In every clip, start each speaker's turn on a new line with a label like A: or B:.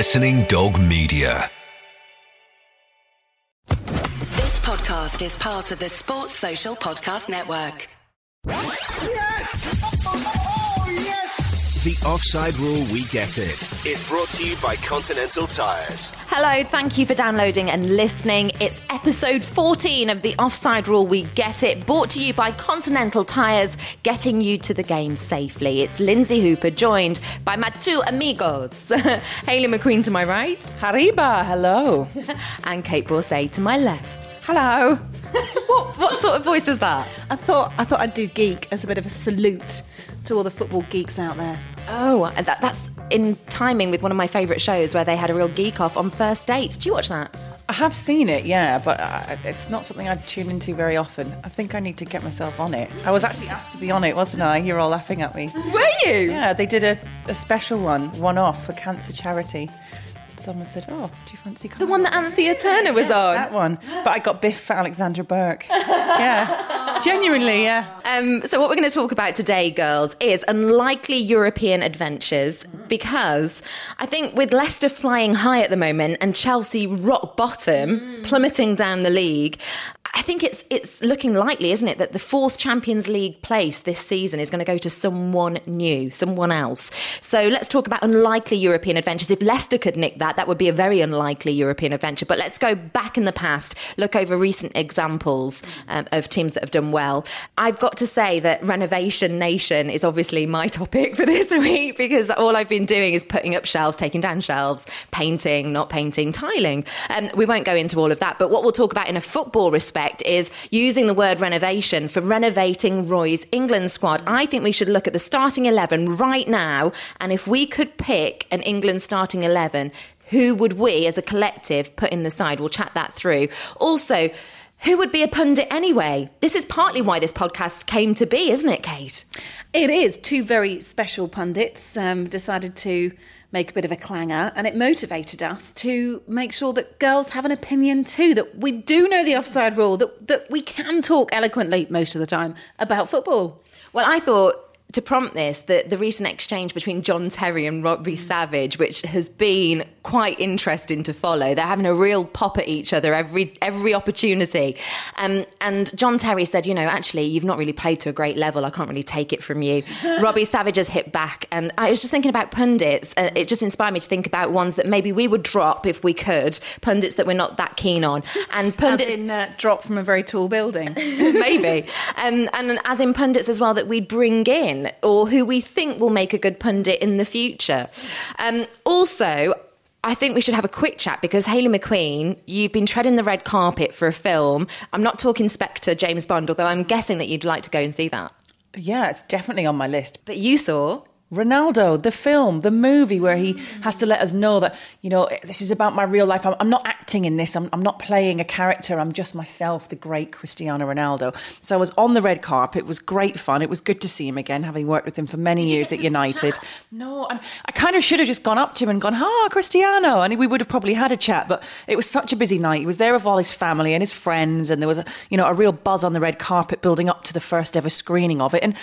A: Listening Dog Media.
B: This podcast is part of the Sports Social Podcast Network.
A: The Offside Rule We Get It is brought to you by Continental Tires.
C: Hello, thank you for downloading and listening. It's episode 14 of the Offside Rule We Get It, brought to you by Continental Tires, getting you to the game safely. It's Lynsey Hooper, joined by my two amigos, Hayley McQueen to my right,
D: Hariba, hello.
C: and Kait Borsay to my left.
E: Hello.
C: What, what sort of voice was that?
E: I thought I thought I'd do geek as a bit of a salute to all the football geeks out there.
C: Oh, that, that's in timing with one of my favourite shows where they had a real geek off on first dates. Do you watch that?
D: I have seen it, yeah, but uh, it's not something I tune into very often. I think I need to get myself on it. I was actually asked to be on it, wasn't I? You're all laughing at me.
C: Were you?
D: Yeah, they did a, a special one, one off for cancer charity. Someone said, "Oh, do you fancy
C: The one that Anthea Turner was on.
D: that one, but I got Biff for Alexandra Burke. Yeah, genuinely, yeah.
C: Um, so, what we're going to talk about today, girls, is unlikely European adventures because I think with Leicester flying high at the moment and Chelsea rock bottom, plummeting down the league, I think it's it's looking likely, isn't it, that the fourth Champions League place this season is going to go to someone new, someone else. So let's talk about unlikely European adventures. If Leicester could nick that, that would be a very unlikely European adventure. But let's go back in the past, look over recent examples um, of teams that have done well. I've got to say that Renovation Nation is obviously my topic for this week because all I've been doing is putting up shelves, taking down shelves, painting, not painting, tiling. Um, we won't go into all of that, but what we'll talk about in a football respect is using the word renovation for renovating Roy's England squad. I think we should look at the starting 11 right now, and if we could pick an England starting 11, who would we as a collective put in the side? We'll chat that through. Also, who would be a pundit anyway? This is partly why this podcast came to be, isn't it, Kait?
E: It is two very special pundits um, decided to make a bit of a clanger, and it motivated us to make sure that girls have an opinion too. That we do know the offside rule. That that we can talk eloquently most of the time about football.
C: Well, I thought to prompt this, the, the recent exchange between John Terry and Robbie Savage, which has been quite interesting to follow. They're having a real pop at each other every every opportunity. Um, and John Terry said, you know, actually, you've not really played to a great level. I can't really take it from you. Robbie Savage has hit back. And I was just thinking about pundits. Uh, it just inspired me to think about ones that maybe we would drop if we could, pundits that we're not that keen on. And pundits.
E: In, uh, drop from a very tall building.
C: maybe. Um, and as in pundits as well that we bring in or who we think will make a good pundit in the future. Um, also, I think we should have a quick chat because Hayley McQueen, you've been treading the red carpet for a film. I'm not talking Spectre, James Bond, although I'm guessing that you'd like to go and see that.
D: Yeah, it's definitely on my list.
C: But you saw.
D: Ronaldo, the film, the movie where he has to let us know that, you know, this is about my real life. I'm, I'm not acting in this. I'm, I'm, not playing a character. I'm just myself, the great Cristiano Ronaldo. So I was on the red carpet. It was great fun. It was good to see him again, having worked with him for many years at United. No, and I kind of should have just gone up to him and gone, ah, Cristiano. And we would have probably had a chat, but it was such a busy night. He was there with all his family and his friends, and there was, a, you know, a real buzz on the red carpet building up to the first ever screening of it. And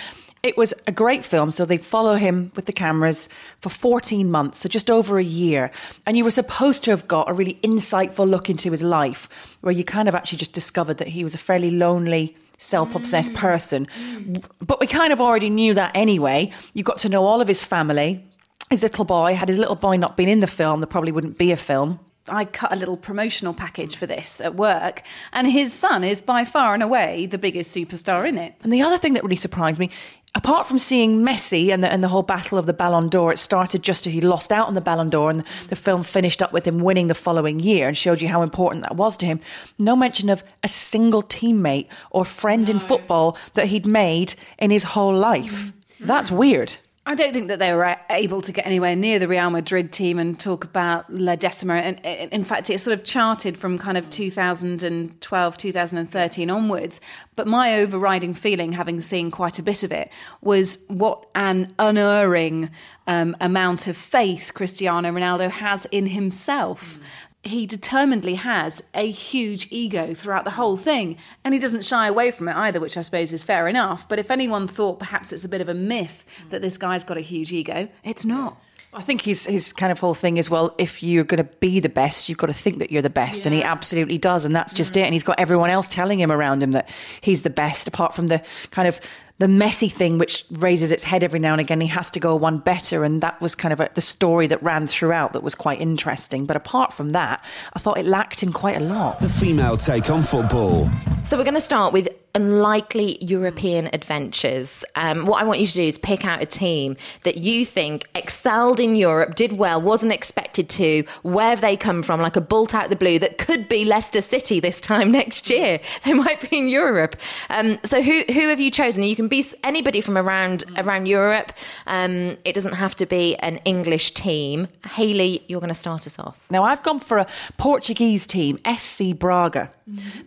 D: it was a great film. So they follow him with the cameras for 14 months, so just over a year. And you were supposed to have got a really insightful look into his life where you kind of actually just discovered that he was a fairly lonely, self obsessed mm. person. Mm. But we kind of already knew that anyway. You got to know all of his family. His little boy, had his little boy not been in the film, there probably wouldn't be a film.
E: I cut a little promotional package for this at work, and his son is by far and away the biggest superstar in it.
D: And the other thing that really surprised me, apart from seeing Messi and the, and the whole battle of the Ballon d'Or, it started just as he lost out on the Ballon d'Or, and the film finished up with him winning the following year and showed you how important that was to him. No mention of a single teammate or friend in football that he'd made in his whole life. Mm. That's weird.
E: I don't think that they were able to get anywhere near the Real Madrid team and talk about La Decima. And in fact, it sort of charted from kind of 2012, 2013 onwards. But my overriding feeling, having seen quite a bit of it, was what an unerring um, amount of faith Cristiano Ronaldo has in himself. He determinedly has a huge ego throughout the whole thing. And he doesn't shy away from it either, which I suppose is fair enough. But if anyone thought perhaps it's a bit of a myth that this guy's got a huge ego, it's not.
D: I think his his kind of whole thing is well, if you're going to be the best, you've got to think that you're the best, and he absolutely does, and that's just mm. it. And he's got everyone else telling him around him that he's the best, apart from the kind of the Messi thing which raises its head every now and again. He has to go one better, and that was kind of a, the story that ran throughout that was quite interesting. But apart from that, I thought it lacked in quite a lot.
A: The female take on football.
C: So we're going to start with unlikely European adventures. Um, what I want you to do is pick out a team that you think excelled in Europe, did well, wasn't expected to. Where have they come from? Like a bolt out the blue that could be Leicester City this time next year. They might be in Europe. Um, so who who have you chosen? You can be anybody from around around Europe. Um, it doesn't have to be an English team. Hayley, you're going to start us off.
D: Now, I've gone for a Portuguese team, SC Braga.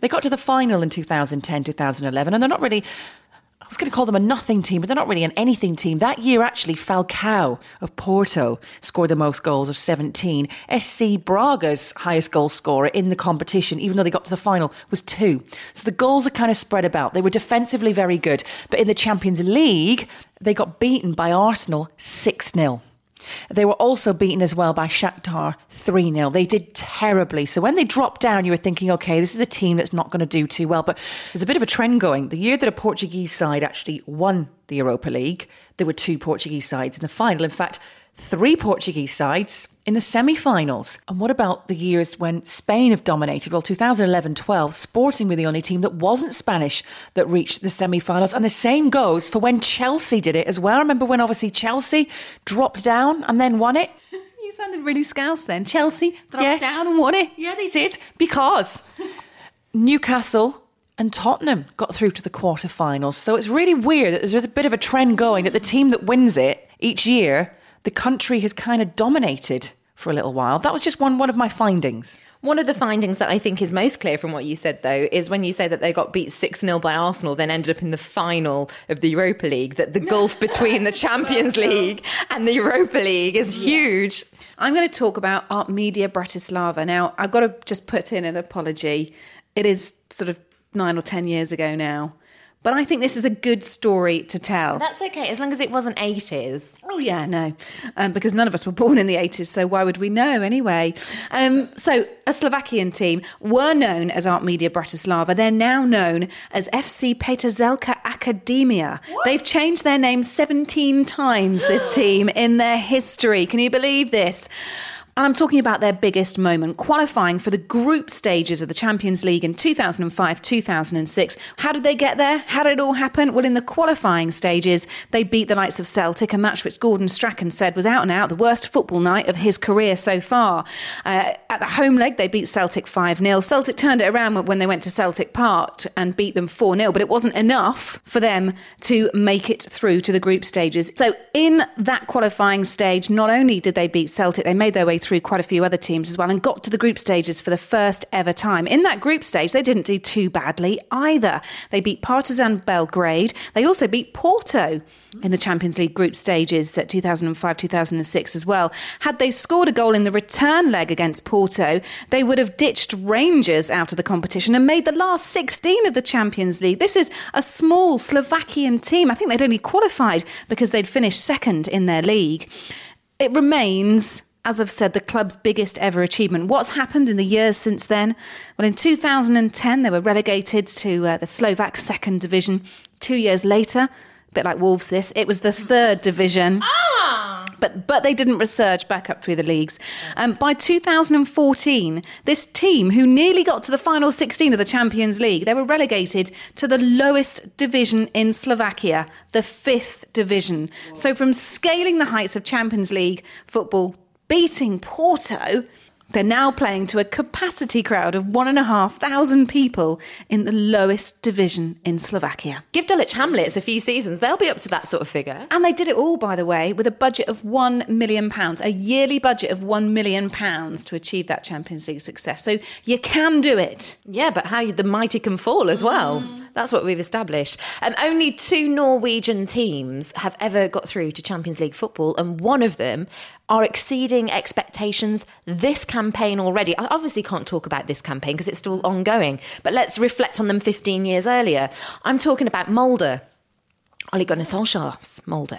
D: They got to the final in 2010, 2011, and they're not really. I was going to call them a nothing team, but they're not really an anything team. That year, actually, Falcao of Porto scored the most goals of 17. SC Braga's highest goal scorer in the competition, even though they got to the final, was two. So the goals are kind of spread about. They were defensively very good, but in the Champions League, they got beaten by Arsenal 6 0. They were also beaten as well by Shakhtar 3 0. They did terribly. So when they dropped down, you were thinking, okay, this is a team that's not going to do too well. But there's a bit of a trend going. The year that a Portuguese side actually won the Europa League, there were two Portuguese sides in the final. In fact, three Portuguese sides in the semi finals. And what about the years when Spain have dominated? Well, 2011 12, Sporting were the only team that wasn't Spanish that reached the semi finals. And the same goes for when Chelsea did it as well. I remember when obviously Chelsea dropped down and then won it?
E: You sounded really scouse then. Chelsea dropped
D: Yeah.
E: down and won it.
D: Yeah, they did. Because Newcastle and Tottenham got through to the quarterfinals. So it's really weird that there's a bit of a trend going that the team that wins it each year, the country has kind of dominated for a little while. That was just one, one of my findings.
C: One of the findings that I think is most clear from what you said, though, is when you say that they got beat 6 0 by Arsenal, then ended up in the final of the Europa League, that the gulf between the Champions League and the Europa League is huge.
E: I'm going to talk about Artmedia Bratislava. Now, I've got to just put in an apology. It is sort of nine or 10 years ago now. But I think this is a good story to tell.
C: That's okay, as long as it wasn't 80s.
E: Oh yeah, no, um, because none of us were born in the eighties, so why would we know anyway? Um, so a Slovakian team were known as Artmedia Bratislava. They're now known as FC Petrzalka Academia. They've changed their name seventeen times. This team in their history. Can you believe this? And I'm talking about their biggest moment, qualifying for the group stages of the Champions League in 2005 2006. How did they get there? How did it all happen? Well, in the qualifying stages, they beat the likes of Celtic, a match which Gordon Strachan said was out and out the worst football night of his career so far. Uh, at the home leg, they beat Celtic 5 0. Celtic turned it around when they went to Celtic Park and beat them 4 0, but it wasn't enough for them to make it through to the group stages. So, in that qualifying stage, not only did they beat Celtic, they made their way through quite a few other teams as well and got to the group stages for the first ever time. In that group stage, they didn't do too badly either. They beat Partizan Belgrade. They also beat Porto in the Champions League group stages at 2005 2006 as well. Had they scored a goal in the return leg against Porto, they would have ditched Rangers out of the competition and made the last 16 of the Champions League. This is a small Slovakian team. I think they'd only qualified because they'd finished second in their league. It remains as I've said, the club's biggest ever achievement. What's happened in the years since then? Well, in 2010, they were relegated to uh, the Slovak second division. Two years later, a bit like Wolves, this, it was the third division. Ah! But, but they didn't resurge back up through the leagues. Um, by 2014, this team, who nearly got to the final 16 of the Champions League, they were relegated to the lowest division in Slovakia, the fifth division. So from scaling the heights of Champions League football beating Porto, they're now playing to a capacity crowd of one and a half thousand people in the lowest division in Slovakia.
C: Give Dulwich Hamlets a few seasons, they'll be up to that sort of figure.
E: And they did it all, by the way, with a budget of £1 million, a yearly budget of £1 million to achieve that Champions League success. So you can do it.
C: Yeah, but how the mighty can fall as well. Mm. That's what we've established. Um, only two Norwegian teams have ever got through to Champions League football, and one of them are exceeding expectations this campaign already. I obviously can't talk about this campaign because it's still ongoing, but let's reflect on them 15 years earlier. I'm talking about Molde. Ole Gunnar Solskjaer's Molde.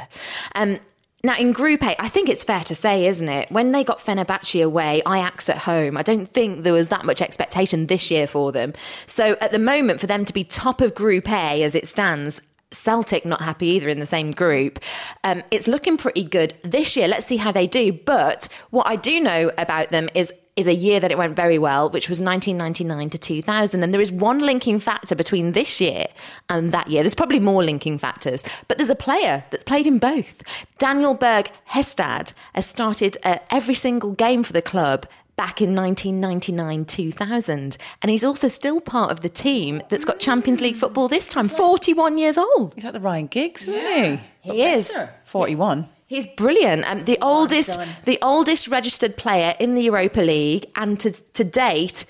C: Um, now, in Group A, I think it's fair to say, isn't it? When they got Fenerbahce away, Ajax at home, I don't think there was that much expectation this year for them. So at the moment, for them to be top of Group A as it stands, Celtic not happy either in the same group. Um, it's looking pretty good this year. Let's see how they do. But what I do know about them is is a year that it went very well, which was 1999 to 2000. And there is one linking factor between this year and that year. There's probably more linking factors, but there's a player that's played in both. Daniel Berg Hestad has started uh, every single game for the club back in 1999 2000 and he's also still part of the team that's got Champions League football this time 41 years old
D: He's like the Ryan Giggs, isn't he?
C: he is
D: 41.
C: He's brilliant. Um, the oldest, the oldest registered player in the Europa League, and to to date,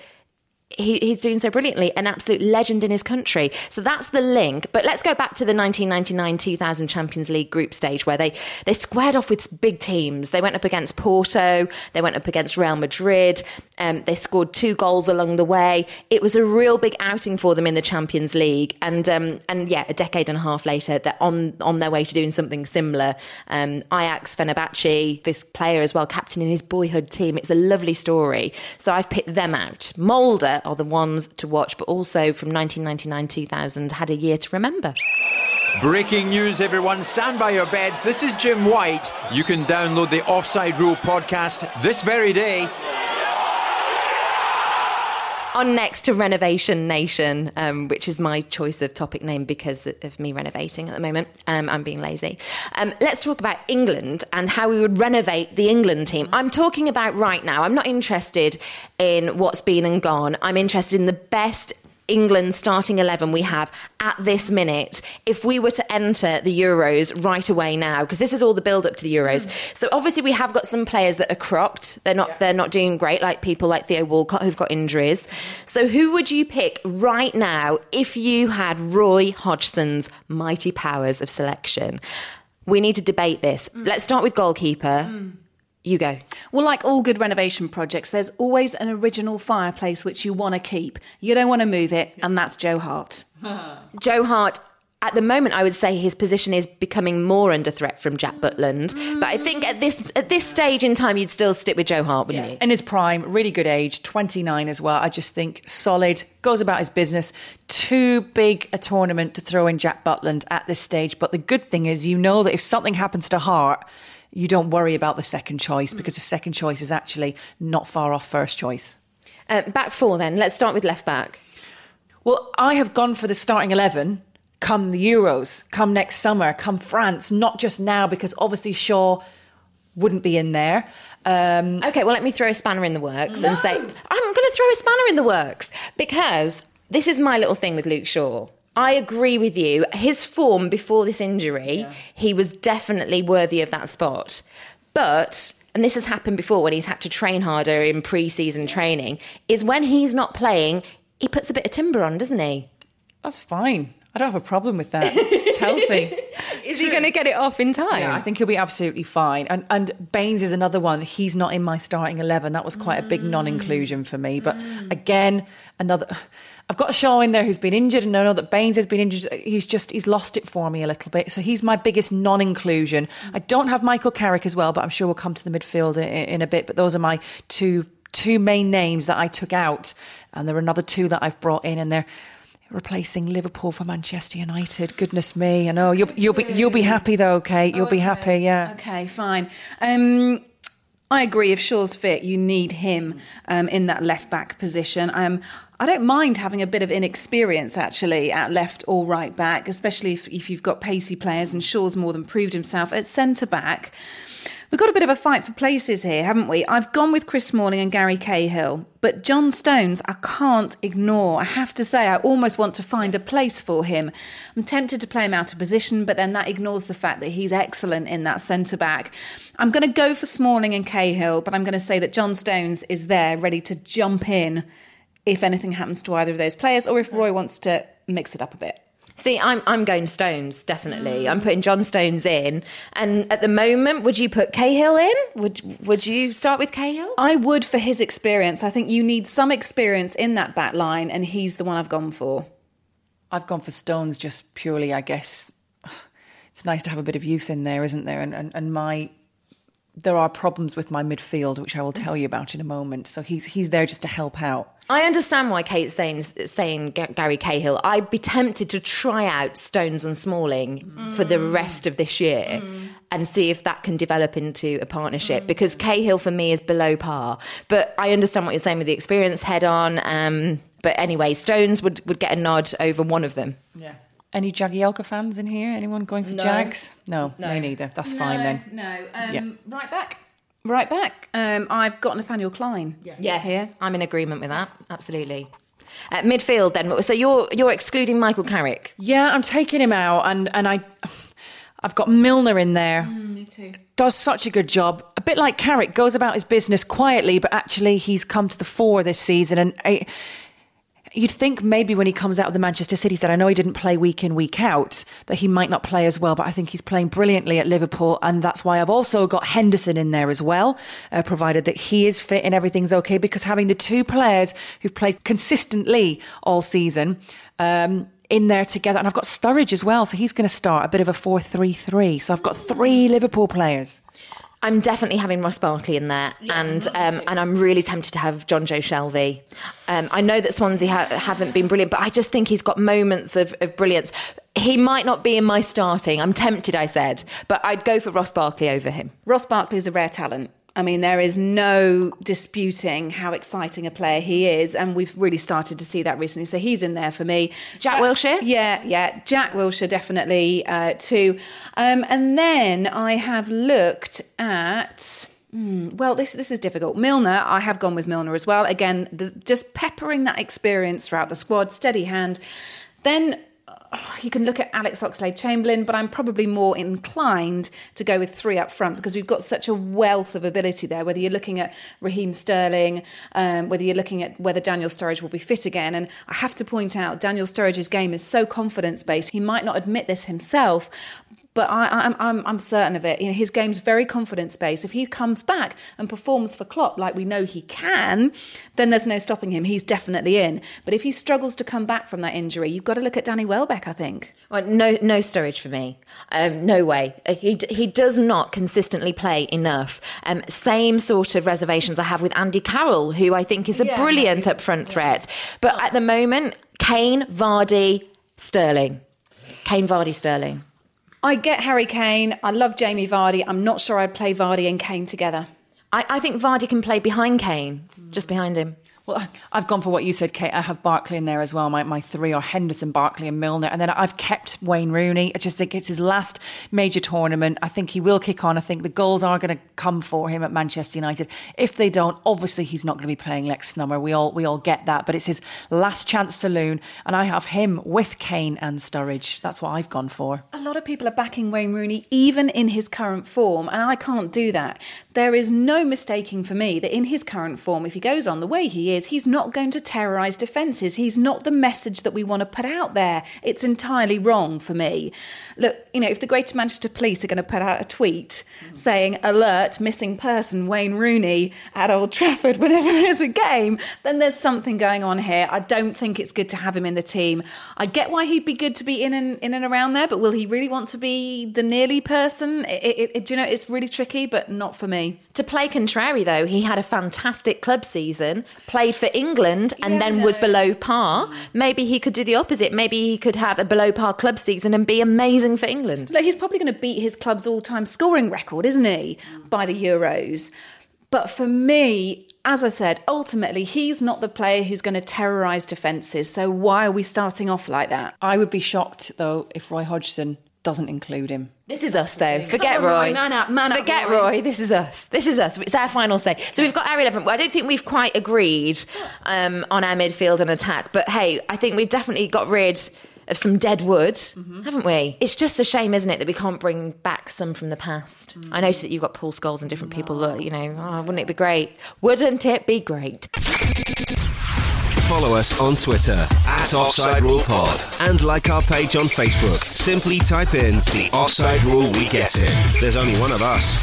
C: he, he's doing so brilliantly, an absolute legend in his country. So that's the link. But let's go back to the 1999-2000 Champions League group stage where they they squared off with big teams. They went up against Porto, they went up against Real Madrid. Um, they scored two goals along the way. It was a real big outing for them in the Champions League. And um, and yeah, a decade and a half later, they're on on their way to doing something similar. Um, Ajax Fenerbahce, this player as well, captaining his boyhood team. It's a lovely story. So I've picked them out. Molde are the ones to watch, but also from 1999 2000 had a year to remember.
F: Breaking news, everyone. Stand by your beds. This is Jim White. You can download the Offside Rule podcast this very day.
C: On next to Renovation Nation, um, which is my choice of topic name because of me renovating at the moment. Um, I'm being lazy. Um, let's talk about England and how we would renovate the England team. I'm talking about right now. I'm not interested in what's been and gone. I'm interested in the best England starting 11 we have at this minute if we were to enter the Euros right away now because this is all the build up to the Euros. Mm. So obviously we have got some players that are crocked. They're not yeah. they're not doing great like people like Theo Walcott who've got injuries. So who would you pick right now if you had Roy Hodgson's mighty powers of selection? We need to debate this. Mm. Let's start with goalkeeper. Mm. You go.
E: Well, like all good renovation projects, there's always an original fireplace which you want to keep. You don't want to move it, and that's Joe Hart.
C: Joe Hart at the moment, I would say his position is becoming more under threat from Jack Butland. But I think at this at this stage in time, you'd still stick with Joe Hart, wouldn't yeah. you?
D: In his prime, really good age, 29 as well. I just think solid, goes about his business. Too big a tournament to throw in Jack Butland at this stage. But the good thing is, you know that if something happens to Hart, you don't worry about the second choice because the second choice is actually not far off first choice.
C: Uh, back four, then. Let's start with left back.
D: Well, I have gone for the starting 11 come the Euros, come next summer, come France, not just now, because obviously Shaw wouldn't be in there.
C: Um, okay, well, let me throw a spanner in the works no. and say, I'm going to throw a spanner in the works because this is my little thing with Luke Shaw. I agree with you. His form before this injury, yeah. he was definitely worthy of that spot. But and this has happened before when he's had to train harder in pre-season training, is when he's not playing, he puts a bit of timber on, doesn't he?
D: That's fine. I don't have a problem with that. It's healthy.
C: is he going to get it off in time?
D: Yeah, I think he'll be absolutely fine. And and Baines is another one. He's not in my starting eleven. That was quite a big non-inclusion for me. But again, another. I've got Shaw in there who's been injured, and I know that Baines has been injured. He's just he's lost it for me a little bit. So he's my biggest non-inclusion. I don't have Michael Carrick as well, but I'm sure we'll come to the midfield in, in a bit. But those are my two two main names that I took out, and there are another two that I've brought in, and they're replacing Liverpool for Manchester United. Goodness me! I know you'll you'll be you'll be happy though, Kait. You'll oh, okay. be happy, yeah.
E: Okay, fine. Um, I agree. If Shaw's fit, you need him um, in that left back position. Um, I don't mind having a bit of inexperience actually at left or right back, especially if, if you've got pacey players and Shaw's more than proved himself at centre back. We've got a bit of a fight for places here, haven't we? I've gone with Chris Smalling and Gary Cahill, but John Stones I can't ignore. I have to say, I almost want to find a place for him. I'm tempted to play him out of position, but then that ignores the fact that he's excellent in that centre back. I'm going to go for Smalling and Cahill, but I'm going to say that John Stones is there ready to jump in if anything happens to either of those players, or if Roy wants to mix it up a bit.
C: See, I'm I'm going Stones definitely. I'm mm. putting John Stones in, and at the moment, would you put Cahill in? Would Would you start with Cahill?
E: I would for his experience. I think you need some experience in that back line, and he's the one I've gone for.
D: I've gone for Stones just purely, I guess. It's nice to have a bit of youth in there, isn't there? And and, and my there are problems with my midfield, which I will tell you about in a moment. So he's he's there just to help out.
C: I understand why Kait's saying saying Gary Cahill. I'd be tempted to try out Stones and Smalling for the rest of this year and see if that can develop into a partnership because Cahill for me is below par. But I understand what you're saying with the experience head on. Um, but anyway, Stones would, would get a nod over one of them.
D: Yeah. Any Jagielka fans in here? Anyone going for Jags? No, no, me neither. That's fine then.
E: No, um,
D: Yeah.
E: right back. Right back. Um, I've got Nathaniel Clyne.
C: Yes,
E: Here.
C: I'm in agreement with that. Absolutely. Uh, midfield then. So you're you're excluding Michael Carrick.
D: Yeah, I'm taking him out, and and I, I've got Milner in there. me too. Does such a good job. A bit like Carrick goes about his business quietly, but actually he's come to the fore this season. And I, you'd think maybe when he comes out of the Manchester City side, I know he didn't play week in week out, that he might not play as well. But I think he's playing brilliantly at Liverpool, and that's why I've also got Henderson in there as well, uh, provided that he is fit and everything's okay. Because having the two players who've played consistently all season. Um, in there together, and I've got Sturridge as well, so he's going to start a bit of a four-three-three. So I've got three Liverpool players.
C: I'm definitely having Ross Barkley in there, and um, and I'm really tempted to have Jonjo Shelvey. Um, I know that Swansea ha- haven't been brilliant, but I just think he's got moments of, of brilliance. He might not be in my starting. I'm tempted, I said, but I'd go for Ross Barkley over him.
E: Ross Barkley is a rare talent. I mean, there is no disputing how exciting a player he is, and we've really started to see that recently. So he's in there for me.
C: Jack Wilshere?
E: Yeah, yeah. Jack Wilshere definitely uh, too. Um, and then I have looked at. hmm, well, this this is difficult. Milner, I have gone with Milner as well. Again, the, just peppering that experience throughout the squad, steady hand. Then you can look at Alex Oxlade Chamberlain, but I'm probably more inclined to go with three up front because we've got such a wealth of ability there. Whether you're looking at Raheem Sterling, um, whether you're looking at whether Daniel Sturridge will be fit again, and I have to point out Daniel Sturridge's game is so confidence based. He might not admit this himself. But I, I'm, I'm, I'm certain of it. You know, his game's very confidence based. If he comes back and performs for Klopp like we know he can, then there's no stopping him. He's definitely in. But if he struggles to come back from that injury, you've got to look at Danny Welbeck. I think.
C: Well, no, no Sturridge for me. Um, no way. Uh, He he does not consistently play enough. Um, same sort of reservations I have with Andy Carroll, who I think is a brilliant up front threat. But at the moment, Kane, Vardy, Sterling, Kane, Vardy, Sterling.
E: I get Harry Kane. I love Jamie Vardy. I'm not sure I'd play Vardy and Kane together.
C: I, I think Vardy can play behind Kane, just behind him.
D: Well, I've gone for what you said, Kait. I have Barkley in there as well. My, my three are Henderson, Barkley, and Milner. And then I've kept Wayne Rooney. I just think it's his last major tournament. I think he will kick on. I think the goals are going to come for him at Manchester United. If they don't, obviously he's not going to be playing next summer. We all we all get that. But it's his last chance saloon. And I have him with Kane and Sturridge. That's what I've gone for.
E: A lot of people are backing Wayne Rooney, even in his current form, and I can't do that. There is no mistaking for me that in his current form, if he goes on the way he is, he's not going to terrorise defences. He's not the message that we want to put out there. It's entirely wrong for me. Look, you know, if the Greater Manchester Police are going to put out a tweet hmm. saying, alert, missing person, Wayne Rooney at Old Trafford whenever there's a game, then there's something going on here. I don't think it's good to have him in the team. I get why he'd be good to be in and in and around there, but will he really want to be the nearly person? It, it, it, do you know, it's really tricky, but not for me.
C: To play contrary, though, he had a fantastic club season, played for England, and then was below par. Maybe he could do the opposite. Maybe he could have a below par club season and be amazing for England.
E: Like he's probably going to beat his club's all-time scoring record, isn't he, by the Euros? But for me, as I said, ultimately he's not the player who's going to terrorise defences. So why are we starting off like that?
D: I would be shocked, though, if Roy Hodgson doesn't include him.
C: This is us, though. Forget
E: Come on,
C: Roy.
E: Roy, man up, man up,
C: Forget
E: Roy.
C: Roy. This is us. This is us. It's our final say. So we've got our 11. I don't think we've quite agreed um, on our midfield and attack, but hey, I think we've definitely got rid of some dead wood, haven't we? It's just a shame, isn't it, that we can't bring back some from the past. I noticed that you've got Paul Scholes and different people that, you know, oh, wouldn't it be great? Wouldn't it be great?
A: Follow us on Twitter at Offside Rule Pod and like our page on Facebook. Simply type in the Offside Rule We Get It. There's only one of us.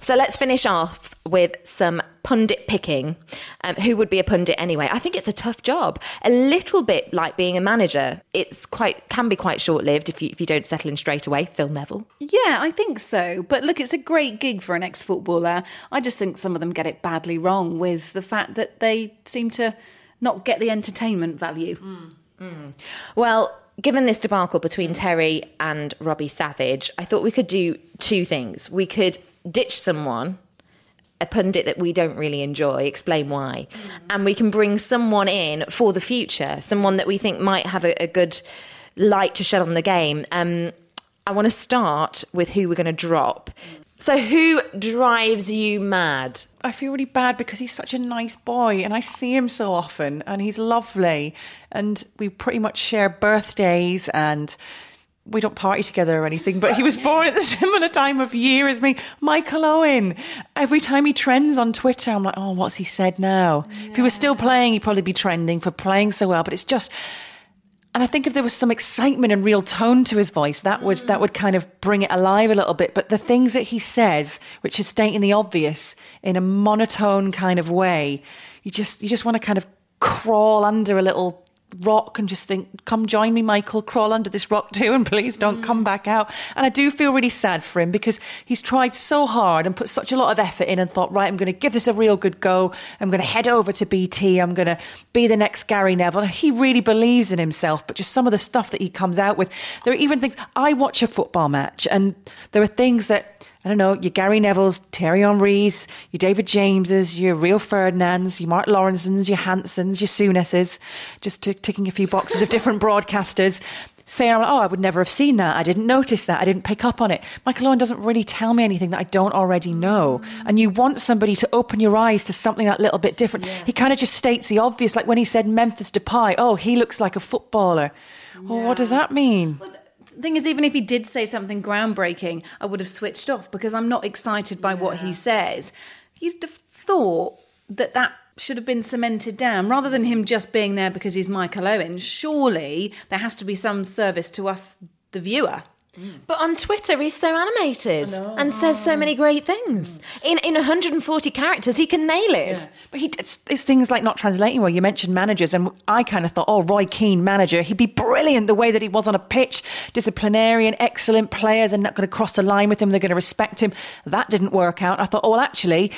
C: So let's finish off with some pundit picking. Um, who would be a pundit anyway? I think it's a tough job. A little bit like being a manager. It's quite can be quite short lived if you if you don't settle in straight away. Phil Neville.
E: Yeah, I think so. But look, it's a great gig for an ex footballer. I just think some of them get it badly wrong with the fact that they seem to not get the entertainment value.
C: Well, given this debacle between Terry and Robbie Savage, I thought we could do two things. We could ditch someone, a pundit that we don't really enjoy, explain why, and we can bring someone in for the future, someone that we think might have a, a good light to shed on the game. Um, I want to start with who we're going to drop. So, who drives you mad?
D: I feel really bad because he's such a nice boy and I see him so often and he's lovely and we pretty much share birthdays and we don't party together or anything, but he was born at the similar time of year as me. Michael Owen. Every time he trends on Twitter, I'm like, oh, what's he said now? If he was still playing, he'd probably be trending for playing so well. But it's just, and I think if there was some excitement and real tone to his voice, that would that would kind of bring it alive a little bit. But the things that he says, which is stating the obvious in a monotone kind of way, you just you just want to kind of crawl under a little rock and just think, come join me, Michael, crawl under this rock too, and please don't mm. come back out. And I do feel really sad for him because he's tried so hard and put such a lot of effort in and thought, right, I'm going to give this a real good go. I'm going to head over to BT. I'm going to be the next Gary Neville. He really believes in himself, but just some of the stuff that he comes out with. There are even things, I watch a football match and there are things that I don't know, your Gary Nevilles, Thierry Henry's, your David Jameses, your Rio Ferdinands, your Mark Lawrensons, your Hansens, your Souness's, just t- ticking a few boxes of different broadcasters, saying, oh, I would never have seen that. I didn't notice that. I didn't pick up on it. Michael Owen doesn't really tell me anything that I don't already know. And you want somebody to open your eyes to something that little bit different. He kind of just states the obvious, like when he said Memphis Depay, oh, he looks like a footballer. Well, what does that mean?
E: Thing is, even if he did say something groundbreaking, I would have switched off because I'm not excited by what he says. You'd have thought that that should have been cemented down rather than him just being there because he's Michael Owen. Surely there has to be some service to us, the viewer. Mm.
C: But on Twitter, he's so animated and says so many great things. Mm. In in 140 characters, he can nail it.
D: But he, it's, it's things like not translating well. You mentioned managers, and I kind of thought, oh, Roy Keane, manager, he'd be brilliant the way that he was on a pitch, disciplinarian, excellent players, and not going to cross the line with him. They're going to respect him. That didn't work out. I thought, oh, well, actually,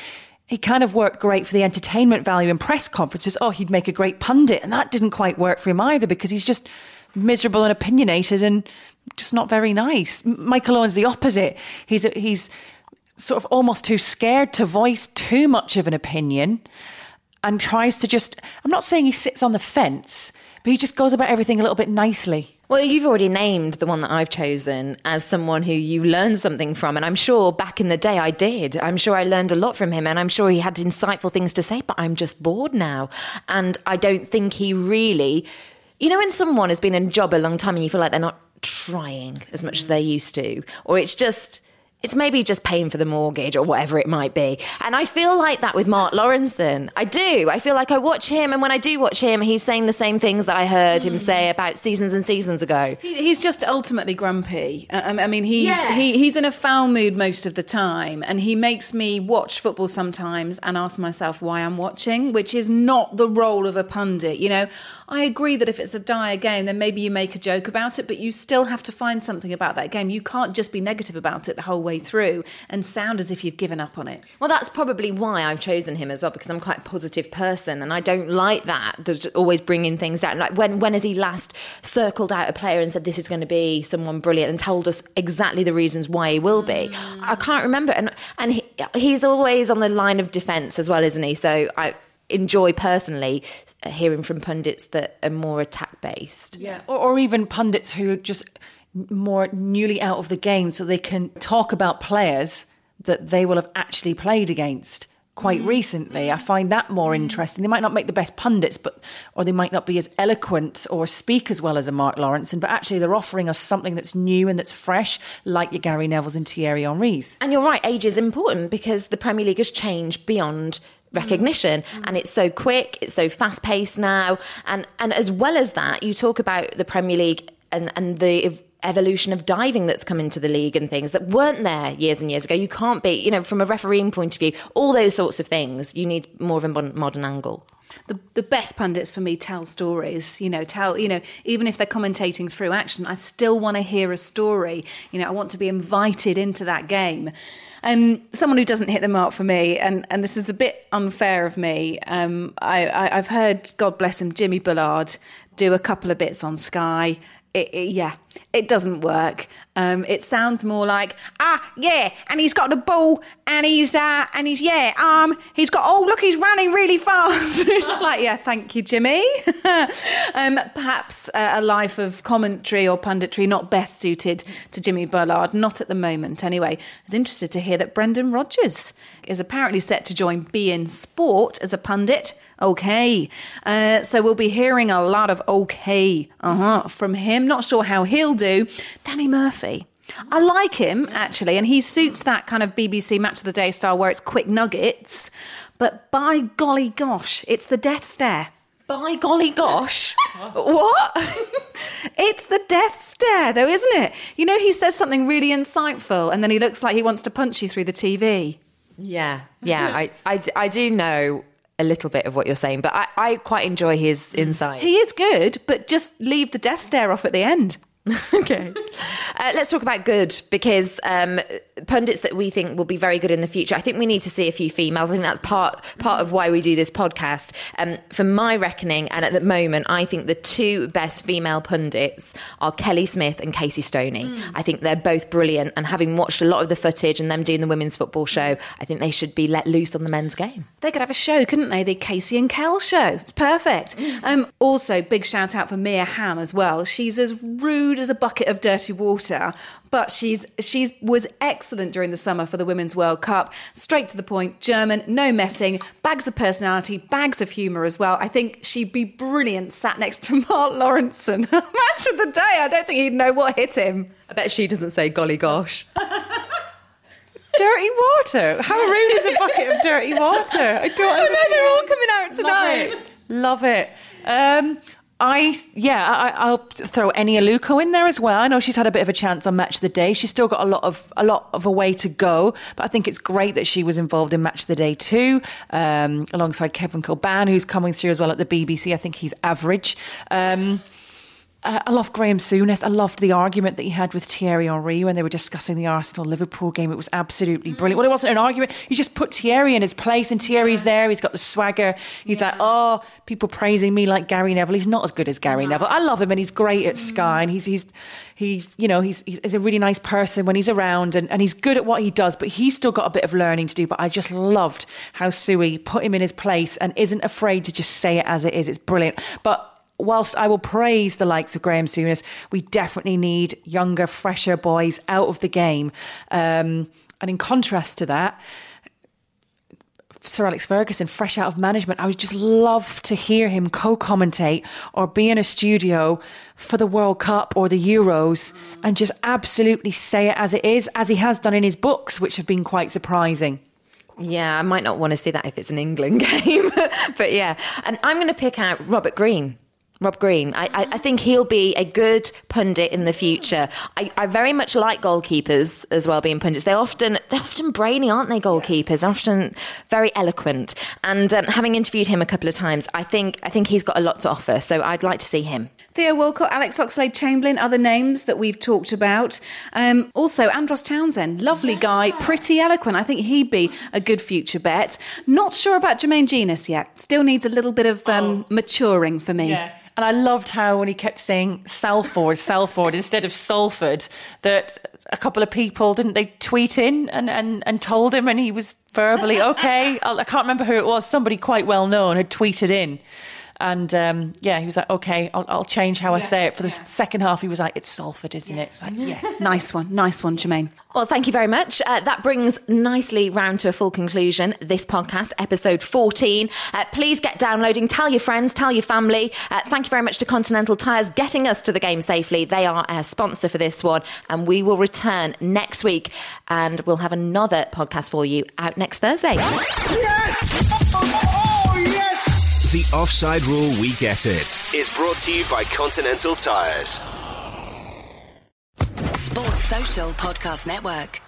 D: he kind of worked great for the entertainment value in press conferences. Oh, he'd make a great pundit, and that didn't quite work for him either because he's just miserable and opinionated and just not very nice. Michael Owen's the opposite. He's he's sort of almost too scared to voice too much of an opinion and tries to just I'm not saying he sits on the fence, but he just goes about everything a little bit nicely.
C: Well, you've already named the one that I've chosen as someone who you learned something from. And I'm sure back in the day I did. I'm sure I learned a lot from him. And I'm sure he had insightful things to say, but I'm just bored now. And I don't think he really. You know, when someone has been in a job a long time and you feel like they're not trying as much as they used to, or it's just. It's maybe just paying for the mortgage or whatever it might be. And I feel like that with Mark Lawrenson. I do. I feel like I watch him, and when I do watch him, he's saying the same things that I heard him hmm. say about seasons and seasons ago.
E: He, he's just ultimately grumpy. I, I mean, he's
C: Yeah.
E: he, he's in a foul mood most of the time, and he makes me watch football sometimes and ask myself why I'm watching, which is not the role of a pundit. You know, I agree that if it's a dire game, then maybe you make a joke about it, but you still have to find something about that game. You can't just be negative about it the whole way through and sound as if you've given up on it.
C: Well, that's probably why I've chosen him as well because I'm quite a positive person and I don't like that. There's always bringing things down. Like when when has he last circled out a player and said this is going to be someone brilliant and told us exactly the reasons why he will be? I can't remember. And and he, he's always on the line of defence as well, isn't he? So I enjoy personally uh, hearing from pundits that are more attack based.
D: Yeah, or, or even pundits who just more newly out of the game, so they can talk about players that they will have actually played against quite mm-hmm. recently. I mm-hmm. find that more mm-hmm. interesting. They might not make the best pundits, but or they might not be as eloquent or speak as well as a Mark Lawrenson, but actually they're offering us something that's new and that's fresh, like your Gary Neville's and Thierry Henry's.
C: And you're right, age is important because the Premier League has changed beyond mm. recognition mm. and it's so quick it's so fast paced now and and as well as that you talk about the premier league and and the evolution of diving that's come into the league and things that weren't there years and years ago. You can't be you know from a refereeing point of view all those sorts of things you need more of a modern angle.
E: The, the best pundits for me tell stories you know tell you know even if they're commentating through action i still want to hear a story. You know i want to be invited into that game. Um, someone who doesn't hit the mark for me and, and this is a bit unfair of me um, I, I, i've heard god bless him jimmy bullard do a couple of bits on sky it, it, yeah, it doesn't work. Um, it sounds more like ah yeah, and he's got the ball, and he's uh, and he's yeah, um, he's got oh look, he's running really fast. it's like yeah, thank you, Jimmy. um, perhaps uh, a life of commentary or punditry not best suited to Jimmy Bullard, not at the moment. Anyway, I was interested to hear that Brendan Rodgers is apparently set to join beIN Sport as a pundit. Okay. Uh, so we'll be hearing a lot of okay uh-huh, from him. Not sure how he'll do. Danny Murphy. I like him actually, and he suits that kind of BBC Match of the Day style where it's quick nuggets. But by golly gosh, it's the death stare.
C: by golly gosh what
E: It's the death stare, though, isn't it? You know, he says something really insightful, and then he looks like he wants to punch you through the TV.
C: Yeah, yeah, I, I, I do know a little bit of what you're saying, but I, I quite enjoy his insight.
E: He is good, but just leave the death stare off at the end.
C: okay. Uh, let's talk about good because um, pundits that we think will be very good in the future. I think we need to see a few females. I think that's part part of why we do this podcast. Um, for my reckoning, and at the moment, I think the two best female pundits are Kelly Smith and Casey Stoney. I think they're both brilliant, and having watched a lot of the footage and them doing the women's football show, I think they should be let loose on the men's game.
E: They could have a show, couldn't they? The Casey and Kel show. It's perfect. Um, also, big shout out for Mia Hamm as well. She's as rude as a bucket of dirty water, but she's she's was excellent during the summer for the Women's World Cup. Straight to the point, German, no messing, bags of personality, bags of humour as well. I think she'd be brilliant sat next to Mark Lawrenson. Match of the day. I don't think he'd know what hit him.
C: I bet she doesn't say golly gosh.
D: Dirty water. How rude is a bucket of dirty water? I don't. I
C: know, they're all coming out tonight.
D: Love it. Love it. Um, I yeah, I, I'll throw Eni Aluko in there as well. I know she's had a bit of a chance on Match of the Day. She's still got a lot of a lot of a way to go, but I think it's great that she was involved in Match of the Day too, um, alongside Kevin Kilbane, who's coming through as well at the BBC. I think he's average. Um, uh, I love Graeme Souness. I loved the argument that he had with Thierry Henry when they were discussing the Arsenal Liverpool game. It was absolutely brilliant. Well, it wasn't an argument. You just put Thierry in his place, and Thierry's there. He's got the swagger. He's like, oh, people praising me like Gary Neville. He's not as good as Gary Neville. I love him, and he's great at Sky, and he's he's he's you know he's he's a really nice person when he's around, and, and he's good at what he does. But he's still got a bit of learning to do. But I just loved how Sui put him in his place and isn't afraid to just say it as it is. It's brilliant. But whilst I will praise the likes of Graeme Souness, we definitely need younger, fresher boys out of the game. Um, and in contrast to that, Sir Alex Ferguson, fresh out of management, I would just love to hear him co commentate or be in a studio for the World Cup or the Euros and just absolutely say it as it is, as he has done in his books, which have been quite surprising.
C: Yeah, I might not want to see that if it's an England game, but yeah. And I'm going to pick out Robert Green. Rob Green. I, I, I think he'll be a good pundit in the future. I, I very much like goalkeepers as well being pundits. They often they're often brainy, aren't they? Goalkeepers, they're often very eloquent. And um, having interviewed him a couple of times, I think I think he's got a lot to offer. So I'd like to see him.
E: Theo Walcott, Alex Oxlade Chamberlain, other names that we've talked about. Um, also, Andros Townsend, lovely guy, pretty eloquent. I think he'd be a good future bet. Not sure about Jermaine Jenas yet. Still needs a little bit of um, maturing for me.
D: Yeah. And I loved how when he kept saying Salford, Salford instead of Salford, that a couple of people didn't they tweet in and, and, and told him, and he was verbally okay. I I can't remember who it was. Somebody quite well known had tweeted in. And um, yeah, he was like, okay, I'll, I'll change how I say it. For the s second half, he was like, it's Salford, isn't it? It's like, yes.
E: Nice one, nice one, Jermaine.
C: Well, thank you very much. Uh, that brings nicely round to a full conclusion this podcast, episode 14. Uh, please get downloading, tell your friends, tell your family. Uh, thank you very much to Continental Tires getting us to the game safely. They are our sponsor for this one, and we will return next week and we'll have another podcast for you out next Thursday.
G: Yes!
A: The Offside Rule We Get It is brought to you by Continental Tires.
B: Sports Social Podcast Network.